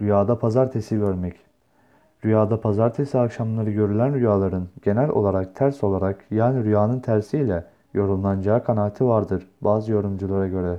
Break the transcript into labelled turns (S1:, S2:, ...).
S1: Rüyada pazartesi görmek. Rüyada pazartesi akşamları görülen rüyaların genel olarak ters olarak yani rüyanın tersiyle yorumlanacağı kanaati vardır bazı yorumculara göre.